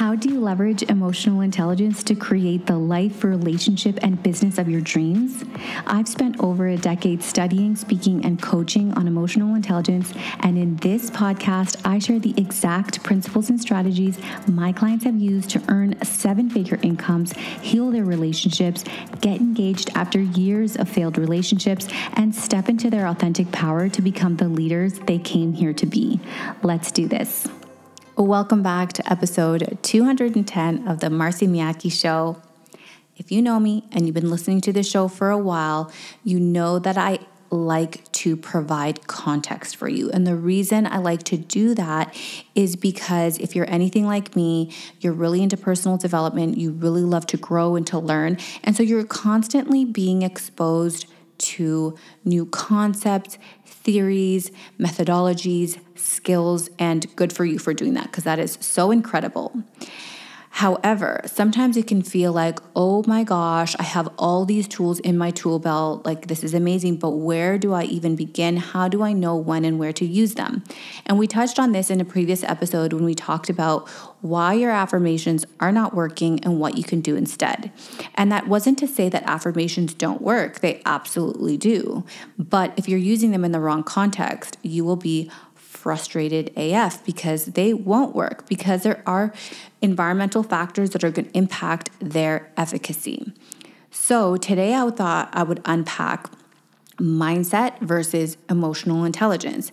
How do you leverage emotional intelligence to create the life, relationship, and business of your dreams? I've spent over a decade studying, speaking, and coaching on emotional intelligence, and in this podcast, I share the exact principles and strategies my clients have used to earn seven figure incomes, heal their relationships, get engaged after years of failed relationships, and step into their authentic power to become the leaders they came here to be. Let's do this. Welcome back to episode 210 of the Marcy Miyake Show. If you know me and you've been listening to the show for a while, you know that I like to provide context for you. And the reason I like to do that is because if you're anything like me, you're really into personal development, you really love to grow and to learn. And so you're constantly being exposed to new concepts, theories, methodologies, skills, and good for you for doing that because that is so incredible. However, sometimes it can feel like, oh my gosh, I have all these tools in my tool belt. Like, this is amazing, but where do I even begin? How do I know when and where to use them? And we touched on this in a previous episode when we talked about why your affirmations are not working and what you can do instead. And that wasn't to say that affirmations don't work, they absolutely do. But if you're using them in the wrong context, you will be frustrated AF because they won't work because there are environmental factors that are going to impact their efficacy. So, today I thought I would unpack mindset versus emotional intelligence.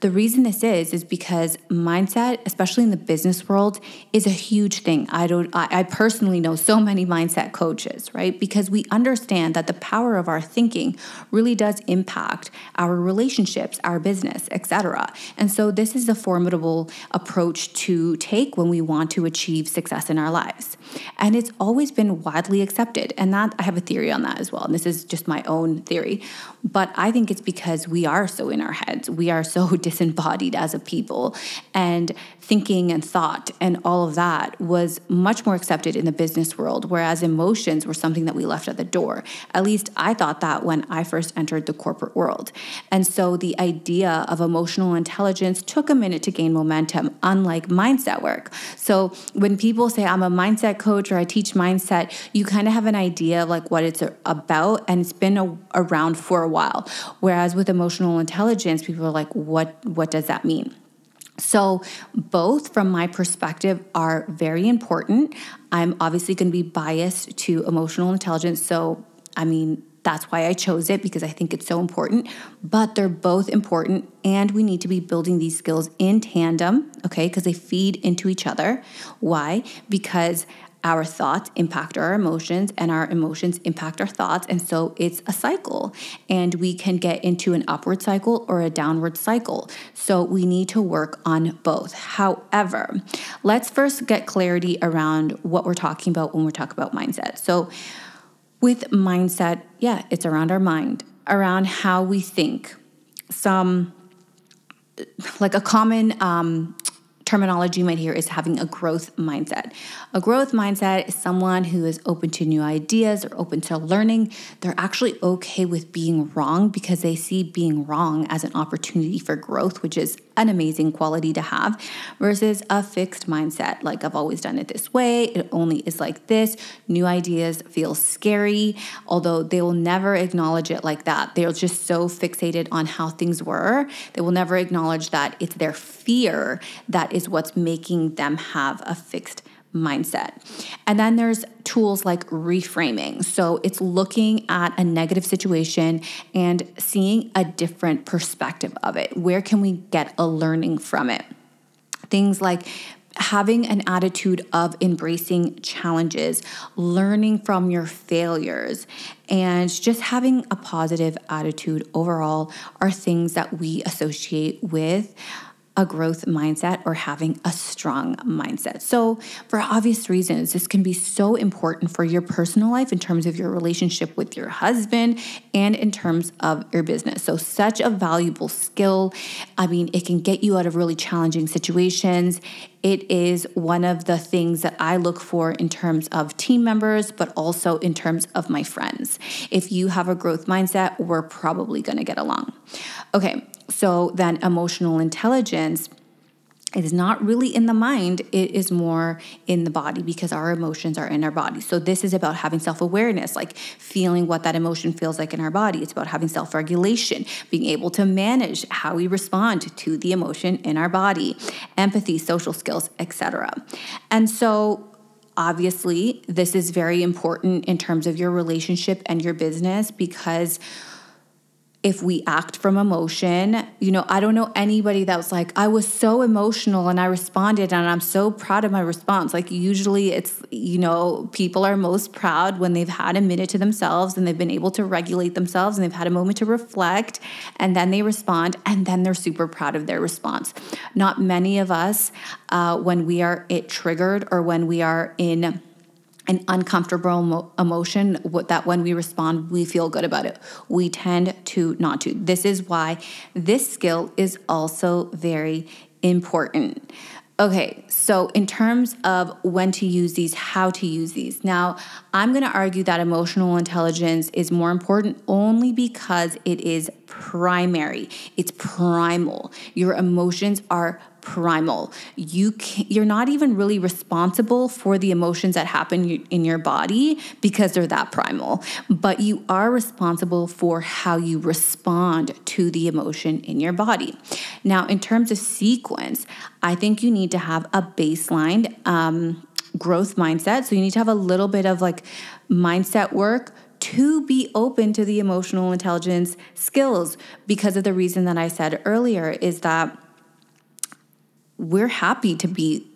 The reason this is is because mindset, especially in the business world, is a huge thing. I don't I, I personally know so many mindset coaches, right? Because we understand that the power of our thinking really does impact our relationships, our business, etc. And so this is a formidable approach to take when we want to achieve success in our lives. And it's always been widely accepted. And that I have a theory on that as well. And this is just my own theory. But I think it's because we are so in our heads. We are so disembodied as a people. And thinking and thought and all of that was much more accepted in the business world, whereas emotions were something that we left at the door. At least I thought that when I first entered the corporate world. And so the idea of emotional intelligence took a minute to gain momentum, unlike mindset work. So when people say, I'm a mindset coach or I teach mindset, you kind of have an idea of like what it's about, and it's been a, around for a while. Whereas with emotional intelligence, people are like, what what does that mean? So, both from my perspective are very important. I'm obviously going to be biased to emotional intelligence. So, I mean, that's why I chose it because I think it's so important. But they're both important, and we need to be building these skills in tandem, okay? Because they feed into each other. Why? Because our thoughts impact our emotions and our emotions impact our thoughts and so it's a cycle. And we can get into an upward cycle or a downward cycle. So we need to work on both. However let's first get clarity around what we're talking about when we're talking about mindset. So with mindset yeah it's around our mind around how we think. Some like a common um, terminology you might hear is having a growth mindset. A growth mindset is someone who is open to new ideas or open to learning. They're actually okay with being wrong because they see being wrong as an opportunity for growth, which is an amazing quality to have, versus a fixed mindset like I've always done it this way, it only is like this. New ideas feel scary, although they will never acknowledge it like that. They're just so fixated on how things were, they will never acknowledge that it's their fear that is what's making them have a fixed mindset. And then there's tools like reframing. So it's looking at a negative situation and seeing a different perspective of it. Where can we get a learning from it? Things like having an attitude of embracing challenges, learning from your failures, and just having a positive attitude overall are things that we associate with a growth mindset or having a strong mindset. So, for obvious reasons, this can be so important for your personal life in terms of your relationship with your husband and in terms of your business. So, such a valuable skill. I mean, it can get you out of really challenging situations. It is one of the things that I look for in terms of team members, but also in terms of my friends. If you have a growth mindset, we're probably going to get along. Okay, so then emotional intelligence it is not really in the mind, it is more in the body because our emotions are in our body. So, this is about having self awareness, like feeling what that emotion feels like in our body. It's about having self regulation, being able to manage how we respond to the emotion in our body, empathy, social skills, etc. And so, obviously, this is very important in terms of your relationship and your business because if we act from emotion. You know, I don't know anybody that was like, I was so emotional and I responded and I'm so proud of my response. Like, usually it's, you know, people are most proud when they've had a minute to themselves and they've been able to regulate themselves and they've had a moment to reflect and then they respond and then they're super proud of their response. Not many of us, uh, when we are it triggered or when we are in an uncomfortable emotion that when we respond we feel good about it. We tend to not to. This is why this skill is also very important. Okay so in terms of when to use these how to use these. Now i'm going to argue that emotional intelligence is more important only because it is primary. It's primal. Your emotions are primal. You can, you're not even really responsible for the emotions that happen in your body because they're that primal, but you are responsible for how you respond to the emotion in your body. Now, in terms of sequence, I think you need to have a baseline um, growth mindset. So you need to have a little bit of like mindset work to be open to the emotional intelligence skills because of the reason that I said earlier is that we're happy to be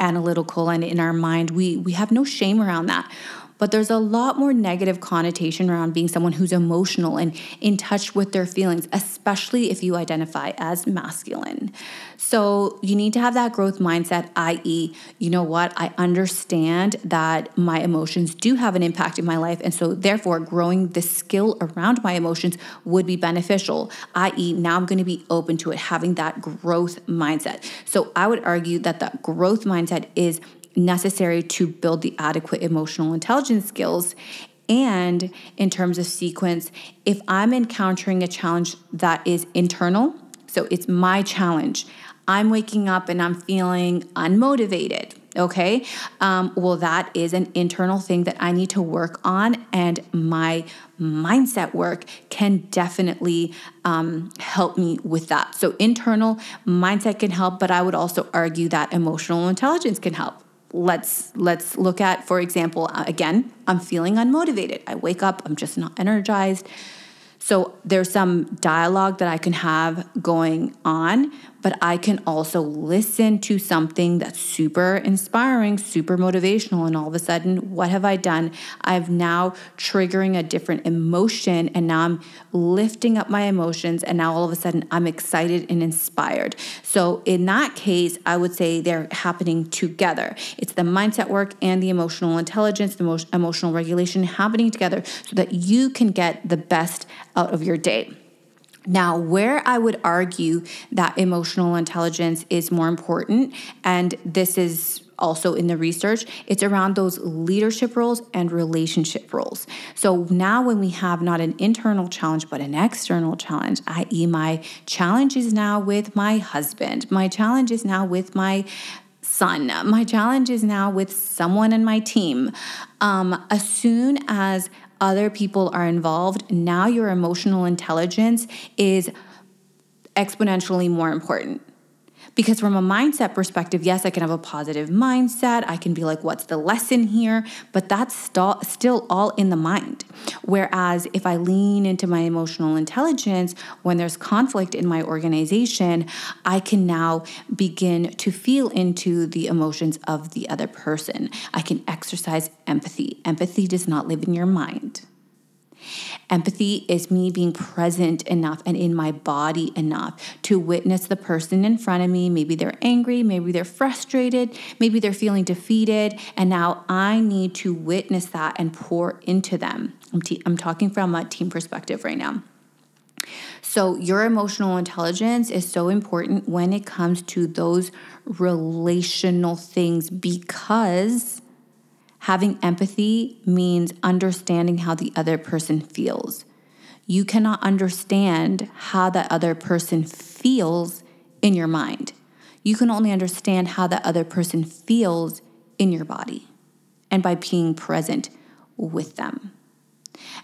analytical and in our mind. We we have no shame around that but there's a lot more negative connotation around being someone who's emotional and in touch with their feelings, especially if you identify as masculine. So you need to have that growth mindset, i.e., you know what, I understand that my emotions do have an impact in my life. And so therefore, growing the skill around my emotions would be beneficial, i.e., now I'm going to be open to it, having that growth mindset. So I would argue that the growth mindset is necessary to build the adequate emotional intelligence skills. And in terms of sequence, if I'm encountering a challenge that is internal, so it's my challenge, I'm waking up and I'm feeling unmotivated. Okay. Um, well, that is an internal thing that I need to work on, and my mindset work can definitely um, help me with that. So, internal mindset can help, but I would also argue that emotional intelligence can help let's let's look at for example uh, again i'm feeling unmotivated. I wake up i'm just not energized. So there's some dialogue that i can have going on but I can also listen to something that's super inspiring, super motivational. And all of a sudden, what have I done? I've now triggering a different emotion, and now I'm lifting up my emotions. And now all of a sudden, I'm excited and inspired. So, in that case, I would say they're happening together. It's the mindset work and the emotional intelligence, the emotional regulation happening together so that you can get the best out of your day. Now, where I would argue that emotional intelligence is more important, and this is also in the research, it's around those leadership roles and relationship roles. So now, when we have not an internal challenge, but an external challenge, i.e., my challenge is now with my husband, my challenge is now with my son, my challenge is now with someone in my team. Um, as soon as other people are involved, now your emotional intelligence is exponentially more important. Because from a mindset perspective, yes, I can have a positive mindset. I can be like, what's the lesson here? But that's st- still all in the mind. Whereas if I lean into my emotional intelligence, when there's conflict in my organization, I can now begin to feel into the emotions of the other person. I can exercise empathy. Empathy does not live in your mind. Empathy is me being present enough and in my body enough to witness the person in front of me. Maybe they're angry, maybe they're frustrated, maybe they're feeling defeated. And now I need to witness that and pour into them. I'm, I'm talking from a team perspective right now. So, your emotional intelligence is so important when it comes to those relational things because Having empathy means understanding how the other person feels. You cannot understand how that other person feels in your mind. You can only understand how that other person feels in your body and by being present with them.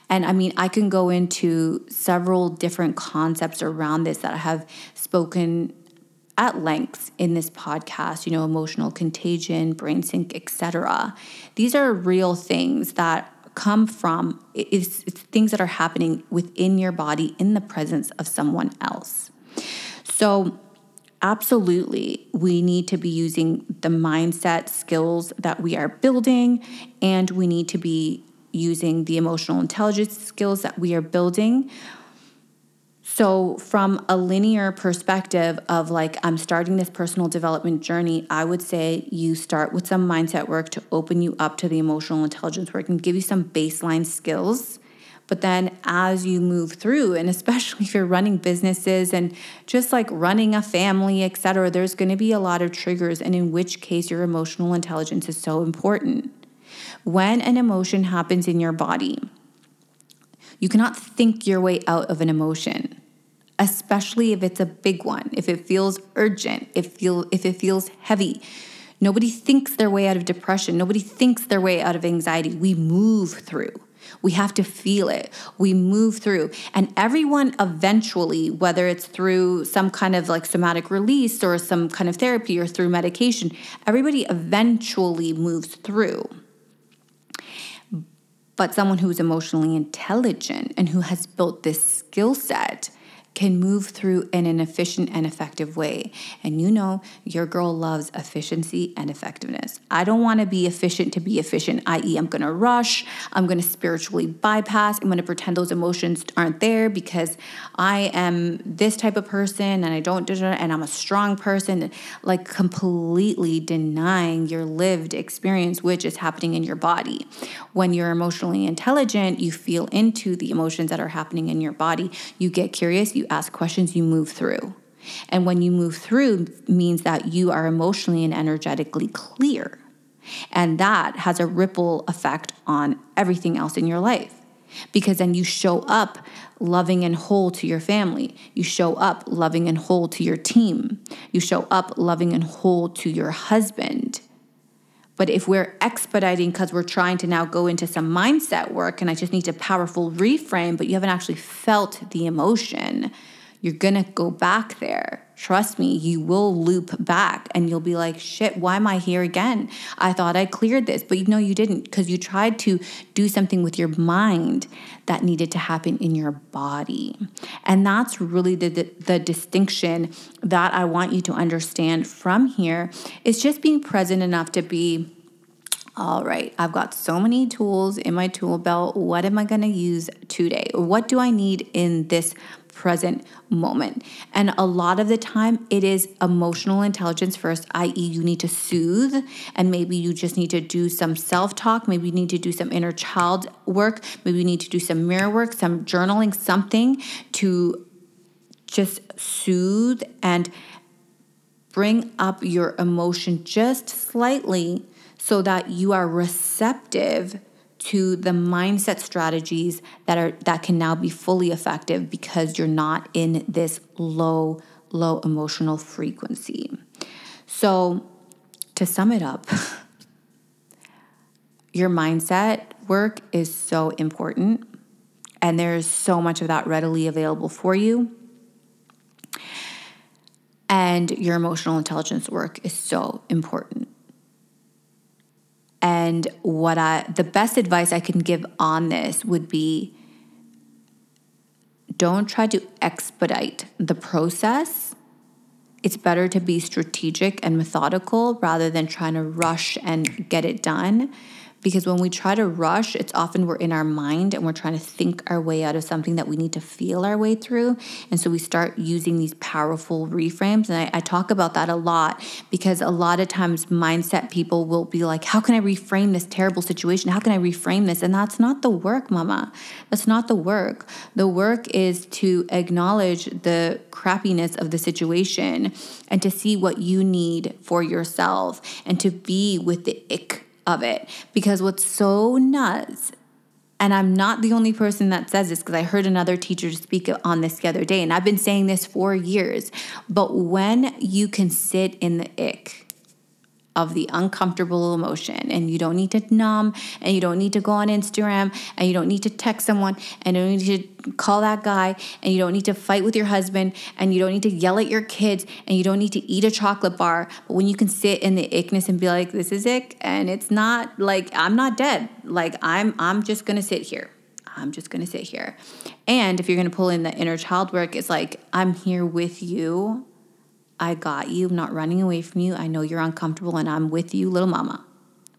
And I mean, I can go into several different concepts around this that I have spoken at length in this podcast, you know, emotional contagion, brain sync, etc. These are real things that come from it's, it's things that are happening within your body in the presence of someone else. So absolutely we need to be using the mindset skills that we are building and we need to be using the emotional intelligence skills that we are building so, from a linear perspective of like, I'm starting this personal development journey, I would say you start with some mindset work to open you up to the emotional intelligence work and give you some baseline skills. But then as you move through, and especially if you're running businesses and just like running a family, et cetera, there's going to be a lot of triggers, and in which case your emotional intelligence is so important. When an emotion happens in your body, you cannot think your way out of an emotion especially if it's a big one, if it feels urgent, if feel if it feels heavy. Nobody thinks their way out of depression. Nobody thinks their way out of anxiety. We move through. We have to feel it. We move through. And everyone eventually, whether it's through some kind of like somatic release or some kind of therapy or through medication, everybody eventually moves through. But someone who is emotionally intelligent and who has built this skill set can move through in an efficient and effective way. And you know, your girl loves efficiency and effectiveness. I don't want to be efficient to be efficient, i.e., I'm going to rush, I'm going to spiritually bypass, I'm going to pretend those emotions aren't there because I am this type of person and I don't, and I'm a strong person, like completely denying your lived experience, which is happening in your body. When you're emotionally intelligent, you feel into the emotions that are happening in your body. You get curious, you you ask questions, you move through. And when you move through means that you are emotionally and energetically clear. And that has a ripple effect on everything else in your life. Because then you show up loving and whole to your family. You show up loving and whole to your team. You show up loving and whole to your husband. But if we're expediting because we're trying to now go into some mindset work and I just need a powerful reframe, but you haven't actually felt the emotion, you're gonna go back there. Trust me, you will loop back and you'll be like, shit, why am I here again? I thought I cleared this, but you know you didn't because you tried to do something with your mind that needed to happen in your body. And that's really the, the, the distinction that I want you to understand from here is just being present enough to be all right, I've got so many tools in my tool belt. What am I going to use today? What do I need in this present moment. And a lot of the time, it is emotional intelligence first, i.e., you need to soothe, and maybe you just need to do some self talk. Maybe you need to do some inner child work. Maybe you need to do some mirror work, some journaling, something to just soothe and bring up your emotion just slightly so that you are receptive to the mindset strategies that are that can now be fully effective because you're not in this low low emotional frequency. So, to sum it up, your mindset work is so important and there's so much of that readily available for you. And your emotional intelligence work is so important. And what I, the best advice I can give on this would be don't try to expedite the process. It's better to be strategic and methodical rather than trying to rush and get it done because when we try to rush, it's often we're in our mind and we're trying to think our way out of something that we need to feel our way through. And so we start using these powerful reframes. And I, I talk about that a lot because a lot of times mindset people will be like, How can I reframe this terrible situation? How can I reframe this? And that's not the work, mama. That's not the work. The work is to acknowledge the crappiness of the situation and to see what you need for yourself and to be with the ick of it because what's so nuts And I'm not the only person that says this because I heard another teacher speak on this the other day. And I've been saying this for years. But when you can sit in the ick, of the uncomfortable emotion. And you don't need to numb and you don't need to go on Instagram and you don't need to text someone and you don't need to call that guy and you don't need to fight with your husband and you don't need to yell at your kids and you don't need to eat a chocolate bar. But when you can sit in the ickness and be like, this is ick and it's not like I'm not dead. Like I'm I'm just gonna sit here. I'm just gonna sit here. And if you're gonna pull in the inner child work, it's like, I'm here with you I got you. I'm not running away from you. I know you're uncomfortable and I'm with you, little mama.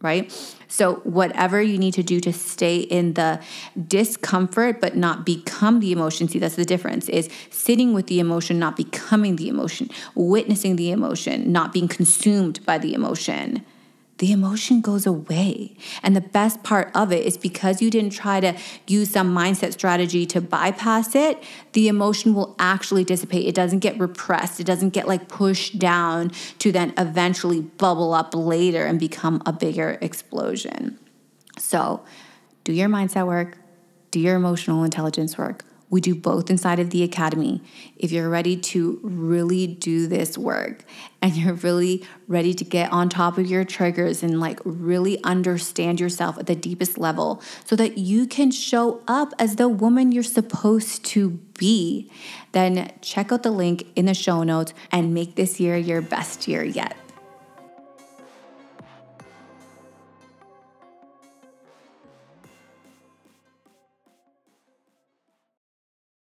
Right? So, whatever you need to do to stay in the discomfort but not become the emotion, see, that's the difference is sitting with the emotion, not becoming the emotion, witnessing the emotion, not being consumed by the emotion the emotion goes away. And the best part of it is because you didn't try to use some mindset strategy to bypass it, the emotion will actually dissipate. It doesn't get repressed, it doesn't get like pushed down to then eventually bubble up later and become a bigger explosion. So, do your mindset work, do your emotional intelligence work we do both inside of the academy. If you're ready to really do this work and you're really ready to get on top of your triggers and like really understand yourself at the deepest level so that you can show up as the woman you're supposed to be, then check out the link in the show notes and make this year your best year yet.